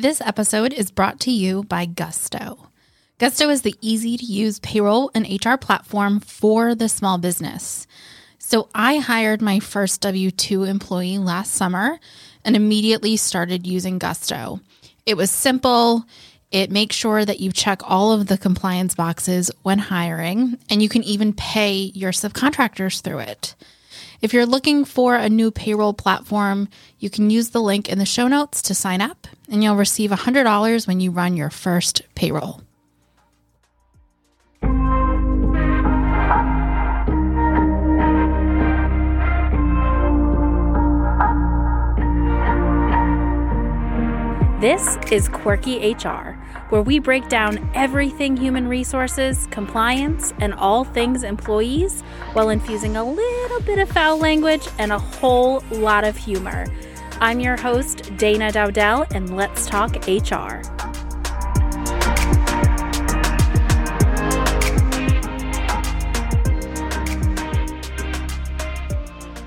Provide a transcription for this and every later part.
This episode is brought to you by Gusto. Gusto is the easy to use payroll and HR platform for the small business. So I hired my first W 2 employee last summer and immediately started using Gusto. It was simple. It makes sure that you check all of the compliance boxes when hiring, and you can even pay your subcontractors through it. If you're looking for a new payroll platform, you can use the link in the show notes to sign up, and you'll receive $100 when you run your first payroll. This is Quirky HR, where we break down everything human resources, compliance, and all things employees while infusing a little bit of foul language and a whole lot of humor. I'm your host, Dana Dowdell, and let's talk HR.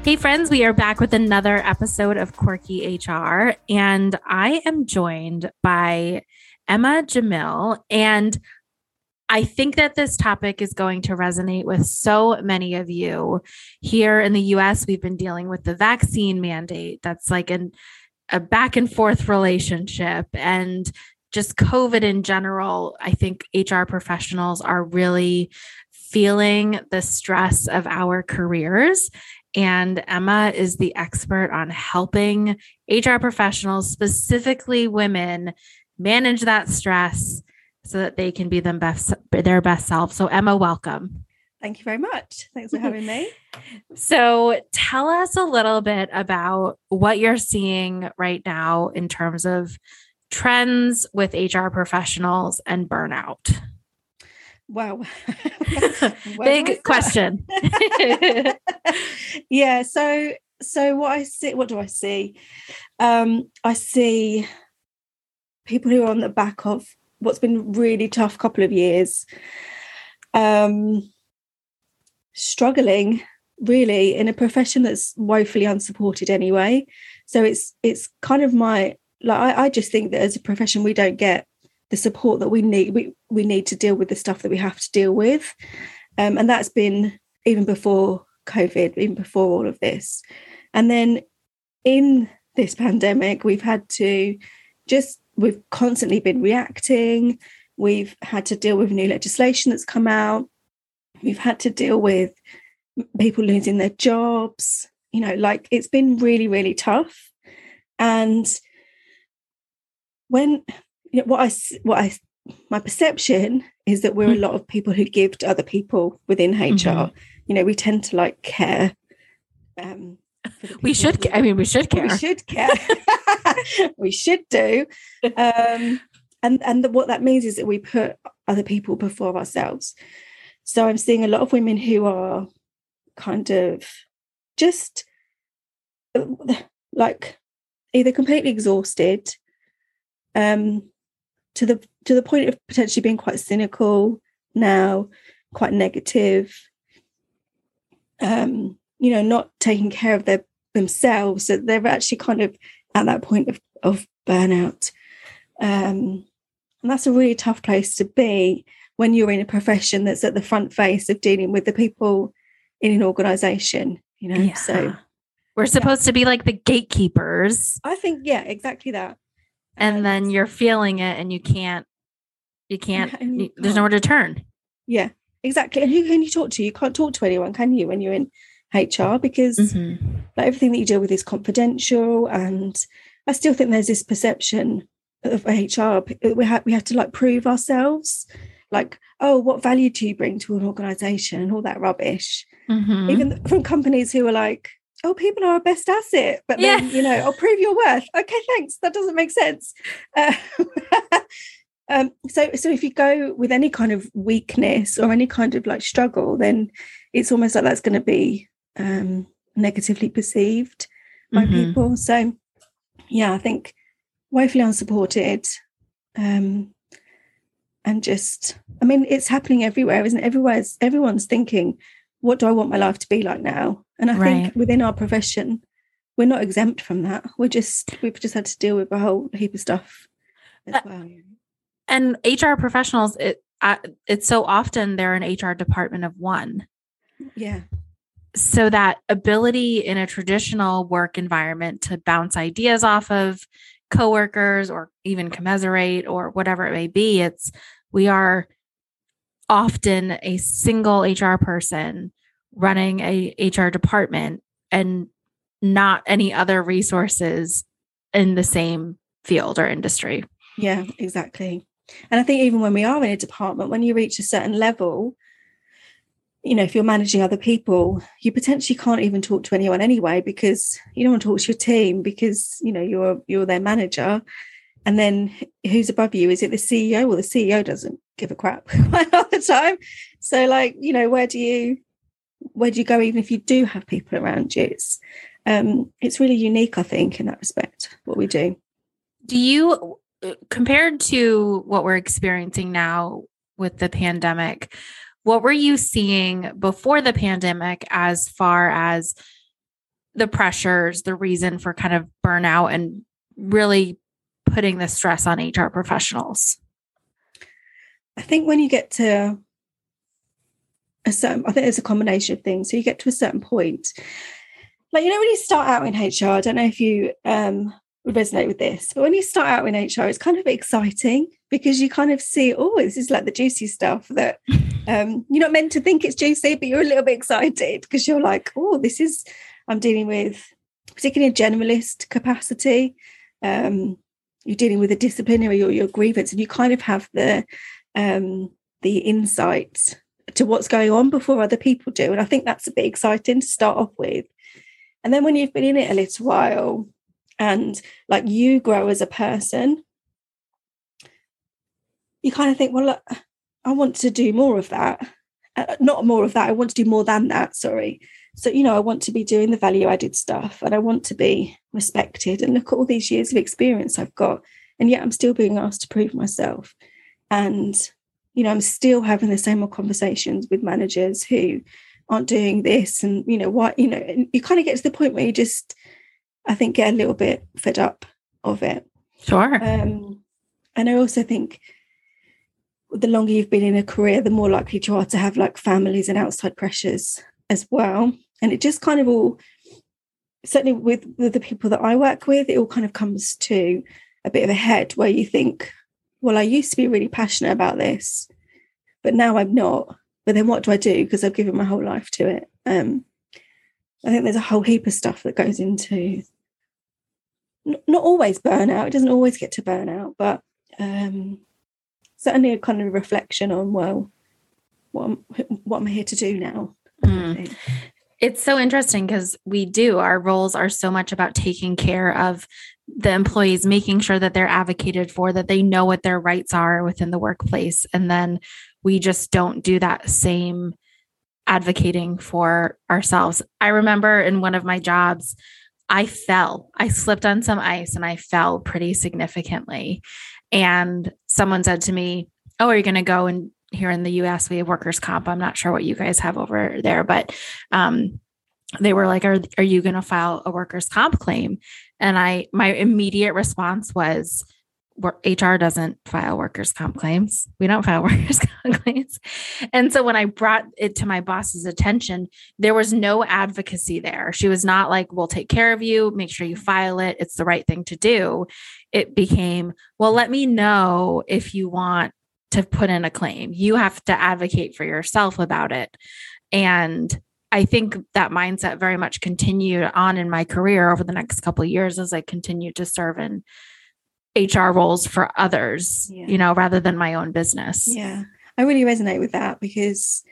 Hey, friends, we are back with another episode of Quirky HR, and I am joined by Emma Djemil. And I think that this topic is going to resonate with so many of you. Here in the US, we've been dealing with the vaccine mandate that's like an, a back and forth relationship. And just COVID in general, I think HR professionals are really feeling the stress of our careers and Emma is the expert on helping HR professionals, specifically women, manage that stress so that they can be them best, their best self. So, Emma, welcome. Thank you very much. Thanks for having me. so, tell us a little bit about what you're seeing right now in terms of trends with HR professionals and burnout. Wow. Big question. yeah, so so what I see what do I see? Um I see people who are on the back of what's been really tough couple of years um struggling really in a profession that's woefully unsupported anyway so it's it's kind of my like I, I just think that as a profession we don't get the support that we need we, we need to deal with the stuff that we have to deal with. Um, and that's been even before covid even before all of this. And then in this pandemic we've had to just we've constantly been reacting. We've had to deal with new legislation that's come out. We've had to deal with people losing their jobs. You know like it's been really really tough. And when you know, what I what I my perception is that we're a lot of people who give to other people within HR. Mm-hmm. You know, we tend to like care. Um, we should. I mean, we should care. We should care. we should do. Um, and and the, what that means is that we put other people before ourselves. So I'm seeing a lot of women who are kind of just like either completely exhausted um to the to the point of potentially being quite cynical now, quite negative. Um, you know, not taking care of their themselves, that they're actually kind of at that point of, of burnout. Um, and that's a really tough place to be when you're in a profession that's at the front face of dealing with the people in an organization, you know. Yeah. So we're supposed yeah. to be like the gatekeepers. I think, yeah, exactly that and then you're feeling it and you can't you can't you there's nowhere to turn. Yeah exactly. And who can you talk to? You can't talk to anyone can you when you're in hr because mm-hmm. like everything that you deal with is confidential and i still think there's this perception of hr we have we have to like prove ourselves. Like oh what value do you bring to an organization? and all that rubbish. Mm-hmm. even from companies who are like oh, people are our best asset. But then, yeah. you know, I'll prove your worth. Okay, thanks. That doesn't make sense. Uh, um, so, so if you go with any kind of weakness or any kind of like struggle, then it's almost like that's going to be um, negatively perceived by mm-hmm. people. So, yeah, I think woefully unsupported. Um, and just, I mean, it's happening everywhere, isn't it? Everywhere's everyone's thinking, what do I want my life to be like now? And I right. think within our profession, we're not exempt from that. We're just we've just had to deal with a whole heap of stuff. as well. And HR professionals, it uh, it's so often they're an HR department of one. Yeah. So that ability in a traditional work environment to bounce ideas off of coworkers or even commiserate or whatever it may be, it's we are often a single HR person running a HR department and not any other resources in the same field or industry. Yeah, exactly. And I think even when we are in a department, when you reach a certain level, you know, if you're managing other people, you potentially can't even talk to anyone anyway because you don't want to talk to your team because you know you're you're their manager. And then who's above you? Is it the CEO? Well, the CEO doesn't give a crap all the time. So, like, you know, where do you where do you go even if you do have people around you? It's um it's really unique, I think, in that respect, what we do. Do you uh, compared to what we're experiencing now with the pandemic, what were you seeing before the pandemic as far as the pressures, the reason for kind of burnout and really putting the stress on HR professionals? I think when you get to a certain, I think there's a combination of things. So you get to a certain point, like you know, when you start out in HR, I don't know if you um, would resonate with this, but when you start out in HR, it's kind of exciting because you kind of see, oh, this is like the juicy stuff that um, you're not meant to think it's juicy, but you're a little bit excited because you're like, oh, this is, I'm dealing with, particularly a generalist capacity. Um, you're dealing with a disciplinary or your grievance, and you kind of have the um, the insights to what's going on before other people do. And I think that's a bit exciting to start off with. And then when you've been in it a little while and like you grow as a person, you kind of think, well, look, I want to do more of that. Uh, not more of that. I want to do more than that. Sorry. So, you know, I want to be doing the value added stuff and I want to be respected. And look at all these years of experience I've got. And yet I'm still being asked to prove myself. And, you know, I'm still having the same old conversations with managers who aren't doing this. And, you know, what, you know, you kind of get to the point where you just, I think, get a little bit fed up of it. Sure. Um, and I also think the longer you've been in a career, the more likely you are to have like families and outside pressures as well. And it just kind of all, certainly with, with the people that I work with, it all kind of comes to a bit of a head where you think, well, I used to be really passionate about this, but now I'm not. But then what do I do? Because I've given my whole life to it. Um, I think there's a whole heap of stuff that goes into not always burnout. It doesn't always get to burnout, but um, certainly a kind of reflection on well what I'm, what I'm here to do now. Mm. It's so interesting because we do our roles are so much about taking care of the employees, making sure that they're advocated for, that they know what their rights are within the workplace, and then we just don't do that same advocating for ourselves. I remember in one of my jobs, I fell. I slipped on some ice and I fell pretty significantly. And someone said to me, Oh, are you going to go and here in the US, we have workers' comp. I'm not sure what you guys have over there, but um, they were like, Are, are you going to file a workers' comp claim? And I, my immediate response was, HR doesn't file workers' comp claims. We don't file workers' comp claims. And so when I brought it to my boss's attention, there was no advocacy there. She was not like, we'll take care of you, make sure you file it. It's the right thing to do. It became, well, let me know if you want to put in a claim. You have to advocate for yourself about it. And I think that mindset very much continued on in my career over the next couple of years as I continued to serve in HR roles for others, yeah. you know, rather than my own business. Yeah. I really resonate with that because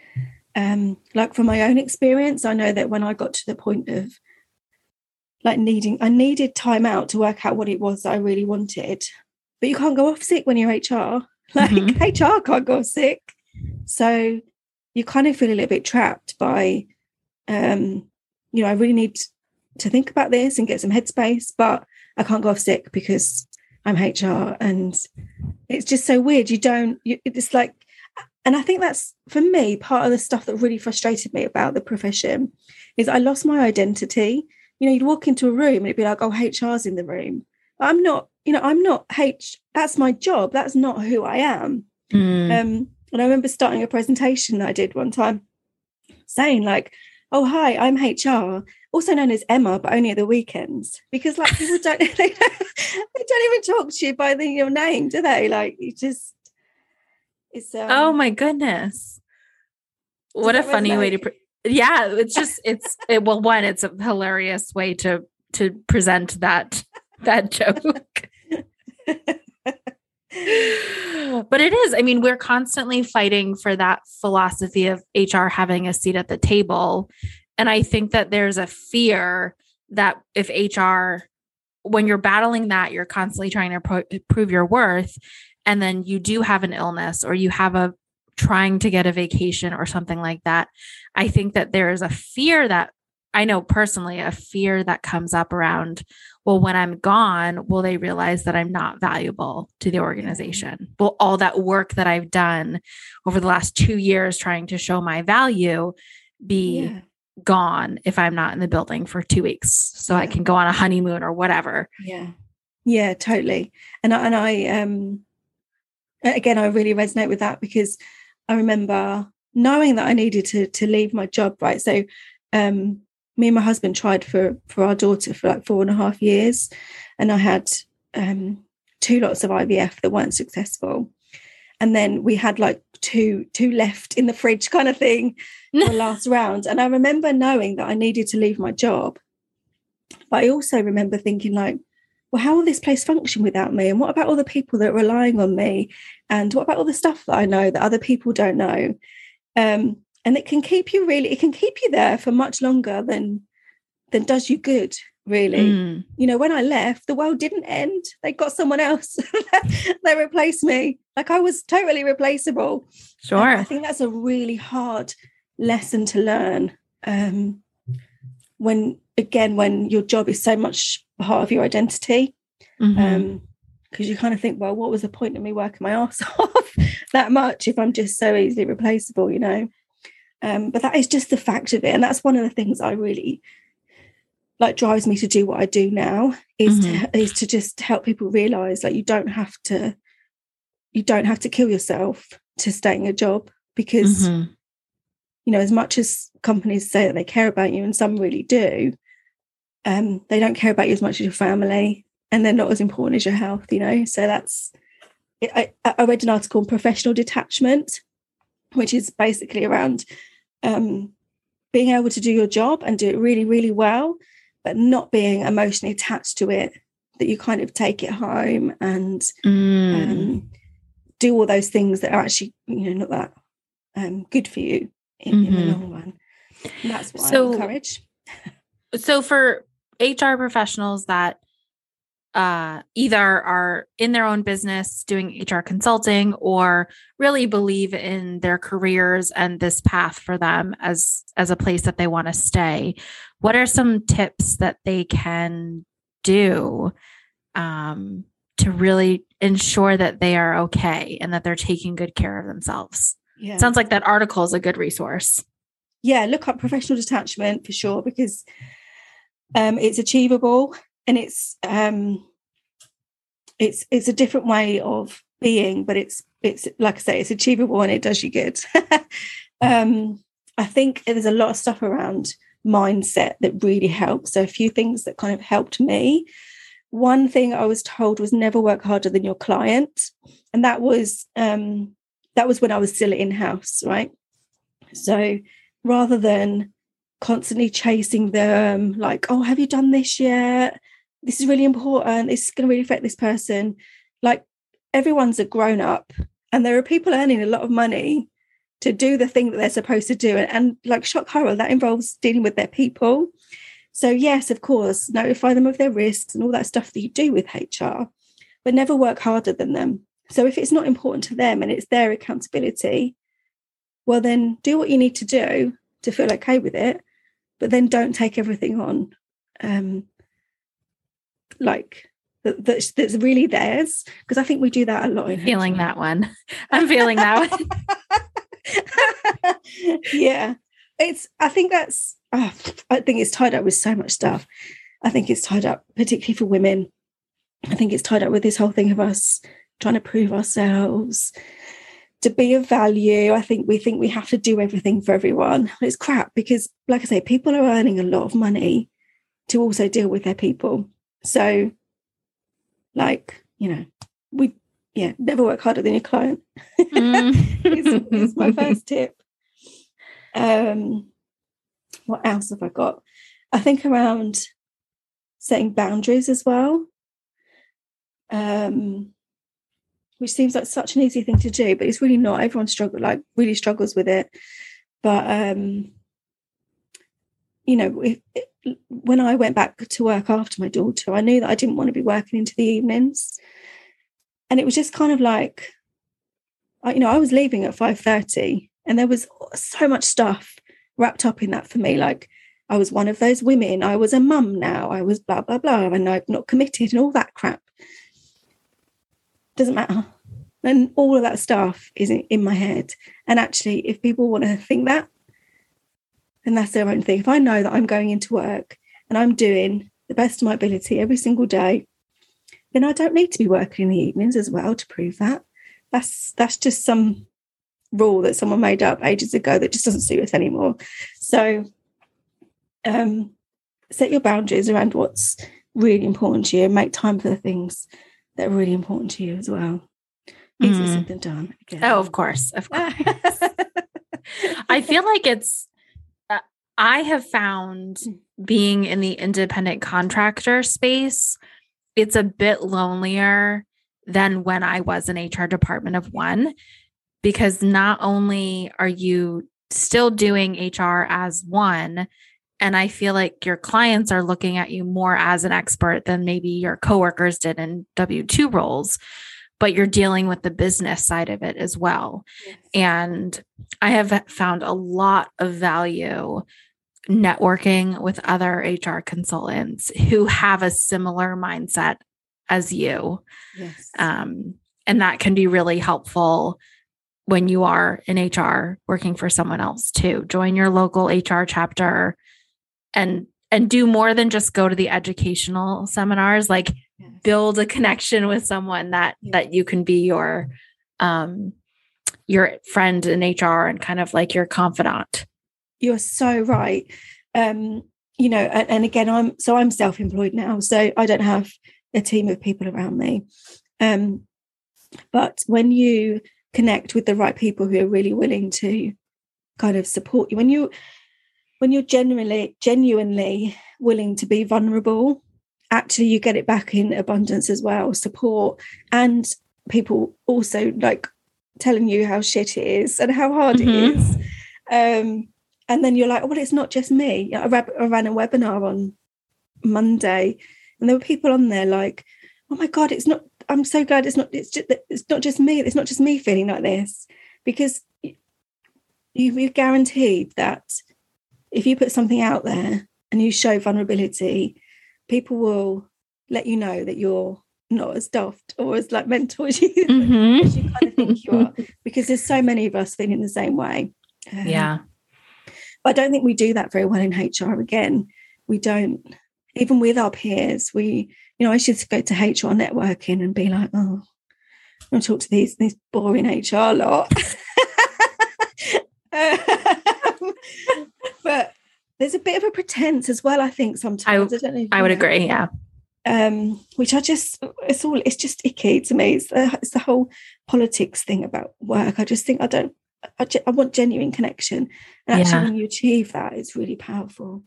um like from my own experience, I know that when I got to the point of like needing I needed time out to work out what it was that I really wanted. But you can't go off sick when you're HR. Like mm-hmm. HR can't go sick. So you kind of feel a little bit trapped by um, you know, I really need to think about this and get some headspace, but I can't go off sick because I'm HR, and it's just so weird. You don't. You, it's like, and I think that's for me part of the stuff that really frustrated me about the profession is I lost my identity. You know, you'd walk into a room and it'd be like, "Oh, HR's in the room." I'm not you know, I'm not H, that's my job. That's not who I am. Mm. Um, and I remember starting a presentation that I did one time saying, like, oh, hi, I'm HR, also known as Emma, but only at the weekends. Because like people don't they, don't, they don't even talk to you by the, your name, do they? Like you just it's um, oh my goodness. What a funny way to pre- yeah, it's just it's it, well one, it's a hilarious way to to present that that joke. but it is. I mean, we're constantly fighting for that philosophy of HR having a seat at the table. And I think that there's a fear that if HR, when you're battling that, you're constantly trying to pro- prove your worth. And then you do have an illness or you have a trying to get a vacation or something like that. I think that there is a fear that I know personally a fear that comes up around, well, when I'm gone, will they realize that I'm not valuable to the organization? Will all that work that I've done over the last two years trying to show my value be yeah. gone if I'm not in the building for two weeks so yeah. I can go on a honeymoon or whatever? Yeah. Yeah, totally. And I, and I, um, again, I really resonate with that because I remember knowing that I needed to to leave my job, right? So, um, me and my husband tried for for our daughter for like four and a half years, and I had um, two lots of IVF that weren't successful, and then we had like two two left in the fridge kind of thing for last round. And I remember knowing that I needed to leave my job, but I also remember thinking like, well, how will this place function without me? And what about all the people that are relying on me? And what about all the stuff that I know that other people don't know? Um, and it can keep you really it can keep you there for much longer than than does you good really. Mm. you know when i left the world didn't end. They got someone else. They replaced me. Like i was totally replaceable. Sure. And i think that's a really hard lesson to learn um when again when your job is so much part of your identity. Mm-hmm. um because you kind of think well what was the point of me working my ass off that much if i'm just so easily replaceable you know um, but that is just the fact of it. And that's one of the things I really like drives me to do what I do now is mm-hmm. to, is to just help people realize like you don't have to you don't have to kill yourself to stay in a job because mm-hmm. you know as much as companies say that they care about you and some really do um they don't care about you as much as your family and they're not as important as your health you know so that's I, I read an article on professional detachment which is basically around um, being able to do your job and do it really, really well, but not being emotionally attached to it, that you kind of take it home and mm. um, do all those things that are actually, you know, not that um, good for you in, mm-hmm. in the mm-hmm. long run. And that's what so, I encourage. so for HR professionals that uh, either are in their own business doing HR consulting or really believe in their careers and this path for them as as a place that they want to stay. What are some tips that they can do um, to really ensure that they are okay and that they're taking good care of themselves? Yeah. Sounds like that article is a good resource. Yeah, look up professional detachment for sure because um, it's achievable and it's um it's it's a different way of being but it's it's like i say it's achievable and it does you good. Um i think there's a lot of stuff around mindset that really helps. So a few things that kind of helped me. One thing i was told was never work harder than your client. And that was um that was when i was still in house right? So rather than constantly chasing them like oh have you done this yet this is really important this is going to really affect this person. Like everyone's a grown up and there are people earning a lot of money to do the thing that they're supposed to do and, and like shock horror that involves dealing with their people. So yes of course notify them of their risks and all that stuff that you do with hr but never work harder than them. So if it's not important to them and it's their accountability well then do what you need to do to feel okay with it but then don't take everything on. Um, like that, that's, that's really theirs because I think we do that a lot. In feeling that one. I'm feeling that one. yeah, it's. I think that's. Oh, I think it's tied up with so much stuff. I think it's tied up, particularly for women, I think it's tied up with this whole thing of us trying to prove ourselves, to be of value. I think we think we have to do everything for everyone. It's crap because, like I say, people are earning a lot of money to also deal with their people. So, like, you know, we, yeah, never work harder than your client. Mm. my first tip. Um, what else have I got? I think around setting boundaries as well. Um, which seems like such an easy thing to do, but it's really not. Everyone struggle like really struggles with it. But um, you know, if, when I went back to work after my daughter, I knew that I didn't want to be working into the evenings, and it was just kind of like, you know, I was leaving at five thirty, and there was so much stuff wrapped up in that for me. Like I was one of those women. I was a mum now. I was blah blah blah, and I'm not committed and all that crap doesn't matter. And all of that stuff is in my head. And actually, if people want to think that, then that's their own thing. If I know that I'm going into work and I'm doing the best of my ability every single day, then I don't need to be working in the evenings as well to prove that. That's that's just some rule that someone made up ages ago that just doesn't suit us anymore. So um set your boundaries around what's really important to you and make time for the things that are really important to you as well. Easier mm. said than done. Again. Oh, of course. Of course. I feel like it's, I have found being in the independent contractor space, it's a bit lonelier than when I was an HR department of one, because not only are you still doing HR as one, and I feel like your clients are looking at you more as an expert than maybe your coworkers did in W 2 roles, but you're dealing with the business side of it as well. Yes. And I have found a lot of value networking with other HR consultants who have a similar mindset as you. Yes. Um, and that can be really helpful when you are in HR working for someone else too. Join your local HR chapter and and do more than just go to the educational seminars like yes. build a connection with someone that that you can be your um your friend in HR and kind of like your confidant. You're so right. Um you know and, and again i'm so i'm self-employed now so i don't have a team of people around me. Um but when you connect with the right people who are really willing to kind of support you when you when you're genuinely genuinely willing to be vulnerable actually you get it back in abundance as well support and people also like telling you how shit it is and how hard mm-hmm. it is. Um, and then you're like oh, well it's not just me. I, I ran a webinar on monday and there were people on there like oh my god it's not i'm so glad it's not it's just it's not just me it's not just me feeling like this. Because you, you've guaranteed that if you put something out there and you show vulnerability, people will let you know that you're not as daft or as like mental as you, mm-hmm. as you kind of think you are, because there's so many of us feeling the same way. Um, yeah. I don't think we do that very well in HR. Again, we don't, even with our peers, we, you know, I should go to HR networking and be like, oh, I'm talk to these, these boring HR lot. but there's a bit of a pretense as well. I think sometimes I, I. I would know. agree. Yeah. Um, which I just it's all it's just icky to me. It's the, it's the whole politics thing about work. I just think I don't. I, I want genuine connection, and actually, yeah. when you achieve that, it's really powerful.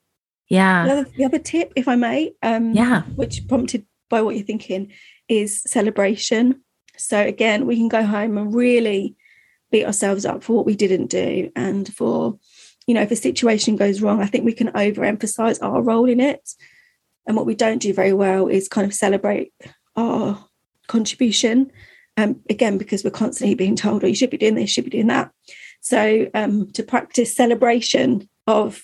Yeah. The other, the other tip, if I may, um, yeah, which prompted by what you're thinking, is celebration. So again, we can go home and really beat ourselves up for what we didn't do and for you know, if a situation goes wrong, I think we can overemphasize our role in it. And what we don't do very well is kind of celebrate our contribution. Um, again, because we're constantly being told, oh, you should be doing this, you should be doing that. So um, to practice celebration of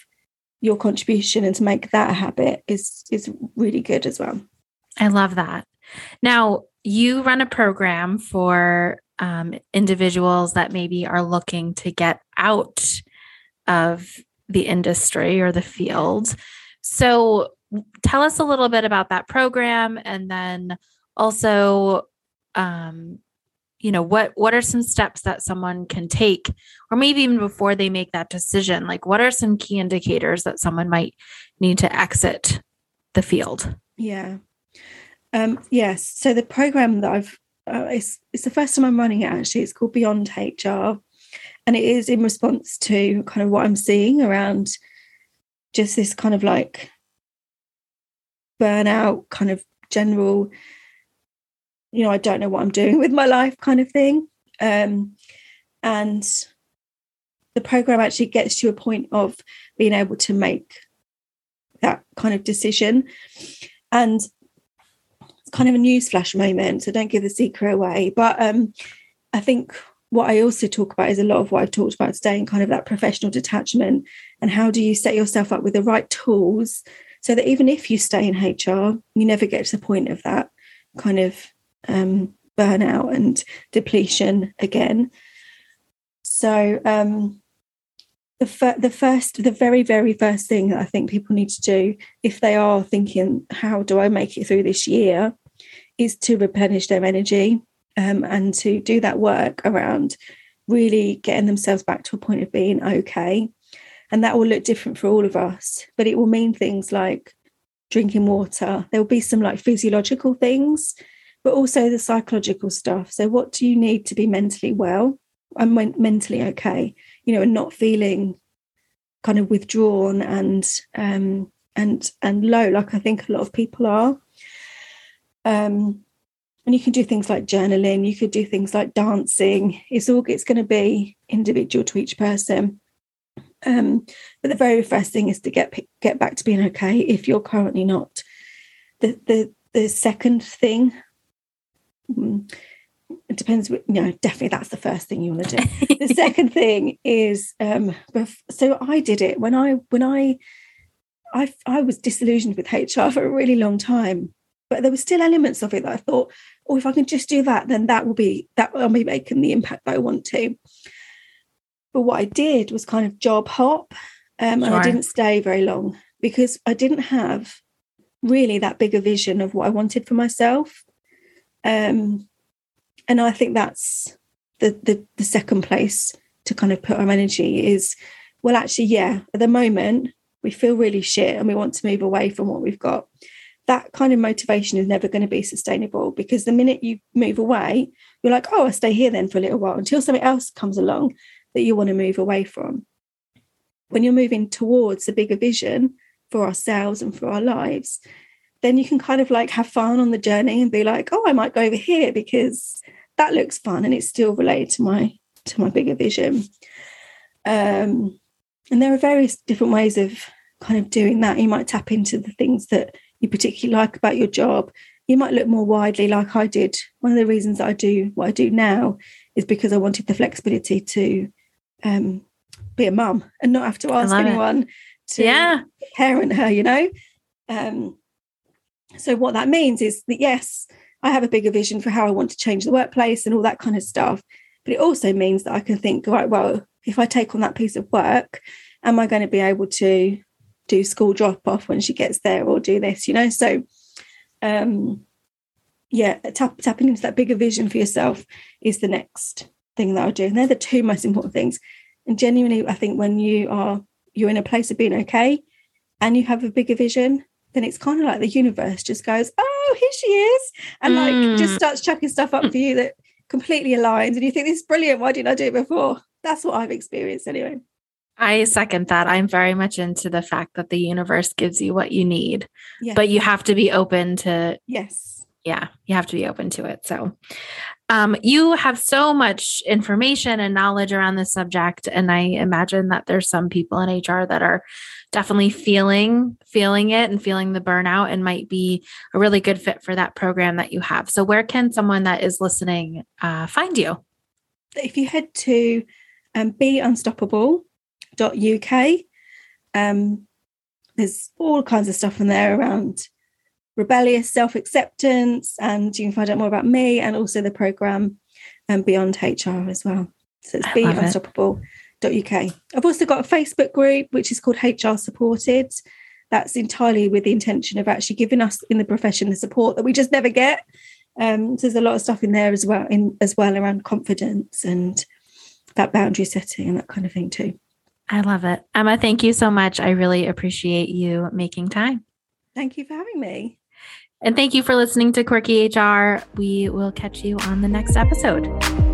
your contribution and to make that a habit is is really good as well. I love that. Now you run a program for um, individuals that maybe are looking to get out of the industry or the field. So tell us a little bit about that program and then also um you know what what are some steps that someone can take or maybe even before they make that decision? Like what are some key indicators that someone might need to exit the field? Yeah. Um yes. So the program that i've uh, it's it's the first time i'm running it actually. It's called beyond hr and it is in response to kind of what i'm seeing around just this kind of like burnout kind of general you know, I don't know what I'm doing with my life kind of thing. Um, and the program actually gets to a point of being able to make that kind of decision. And it's kind of a newsflash moment, so don't give the secret away. But um, I think what I also talk about is a lot of what I've talked about today and kind of that professional detachment and how do you set yourself up with the right tools so that even if you stay in HR, you never get to the point of that kind of um, burnout and depletion again. So um, the fir- the first, the very very first thing that I think people need to do if they are thinking, how do I make it through this year, is to replenish their energy um, and to do that work around really getting themselves back to a point of being okay. And that will look different for all of us, but it will mean things like drinking water. There will be some like physiological things but also the psychological stuff. So, what do you need to be mentally well and mentally okay? You know, and not feeling kind of withdrawn and um, and and low, like I think a lot of people are. Um, and you can do things like journaling. You could do things like dancing. It's all it's going to be individual to each person. Um, but the very first thing is to get get back to being okay if you're currently not. The the the second thing Mm. it depends you know definitely that's the first thing you want to do the second thing is um so i did it when i when i i i was disillusioned with hr for a really long time but there were still elements of it that i thought oh if i can just do that then that will be that will be making the impact that i want to. But what i did was kind of job hop um, and sure. i didn't stay very long because i didn't have really that bigger vision of what i wanted for myself. Um, and I think that's the, the the second place to kind of put our energy is well actually yeah at the moment we feel really shit and we want to move away from what we've got that kind of motivation is never going to be sustainable because the minute you move away you're like oh i'll stay here then for a little while until something else comes along that you want to move away from when you're moving towards a bigger vision for ourselves and for our lives then you can kind of like have fun on the journey and be like, oh, I might go over here because that looks fun and it's still related to my to my bigger vision. Um, and there are various different ways of kind of doing that. You might tap into the things that you particularly like about your job. You might look more widely, like I did. One of the reasons I do what I do now is because I wanted the flexibility to um, be a mum and not have to ask anyone it. to yeah. parent her, you know. Um, so what that means is that yes, I have a bigger vision for how I want to change the workplace and all that kind of stuff. But it also means that I can think, right, well, if I take on that piece of work, am I going to be able to do school drop off when she gets there or do this, you know? So um yeah, tap, tapping into that bigger vision for yourself is the next thing that I do. And they're the two most important things. And genuinely, I think when you are you're in a place of being okay and you have a bigger vision, then it's kind of like the universe just goes, oh, here she is. And like mm. just starts chucking stuff up for you that completely aligns. And you think, this is brilliant. Why didn't I do it before? That's what I've experienced anyway. I second that. I'm very much into the fact that the universe gives you what you need, yes. but you have to be open to. Yes. Yeah, you have to be open to it. So, um, you have so much information and knowledge around this subject, and I imagine that there's some people in HR that are definitely feeling feeling it and feeling the burnout and might be a really good fit for that program that you have. So, where can someone that is listening uh, find you? If you head to um, beunstoppable.uk, um, there's all kinds of stuff in there around rebellious self acceptance, and you can find out more about me and also the program um, Beyond HR as well. So it's Be Unstoppable. It uk. I've also got a Facebook group which is called HR Supported. That's entirely with the intention of actually giving us in the profession the support that we just never get. Um, so there's a lot of stuff in there as well, in as well around confidence and that boundary setting and that kind of thing too. I love it. Emma, thank you so much. I really appreciate you making time. Thank you for having me. And thank you for listening to Quirky HR. We will catch you on the next episode.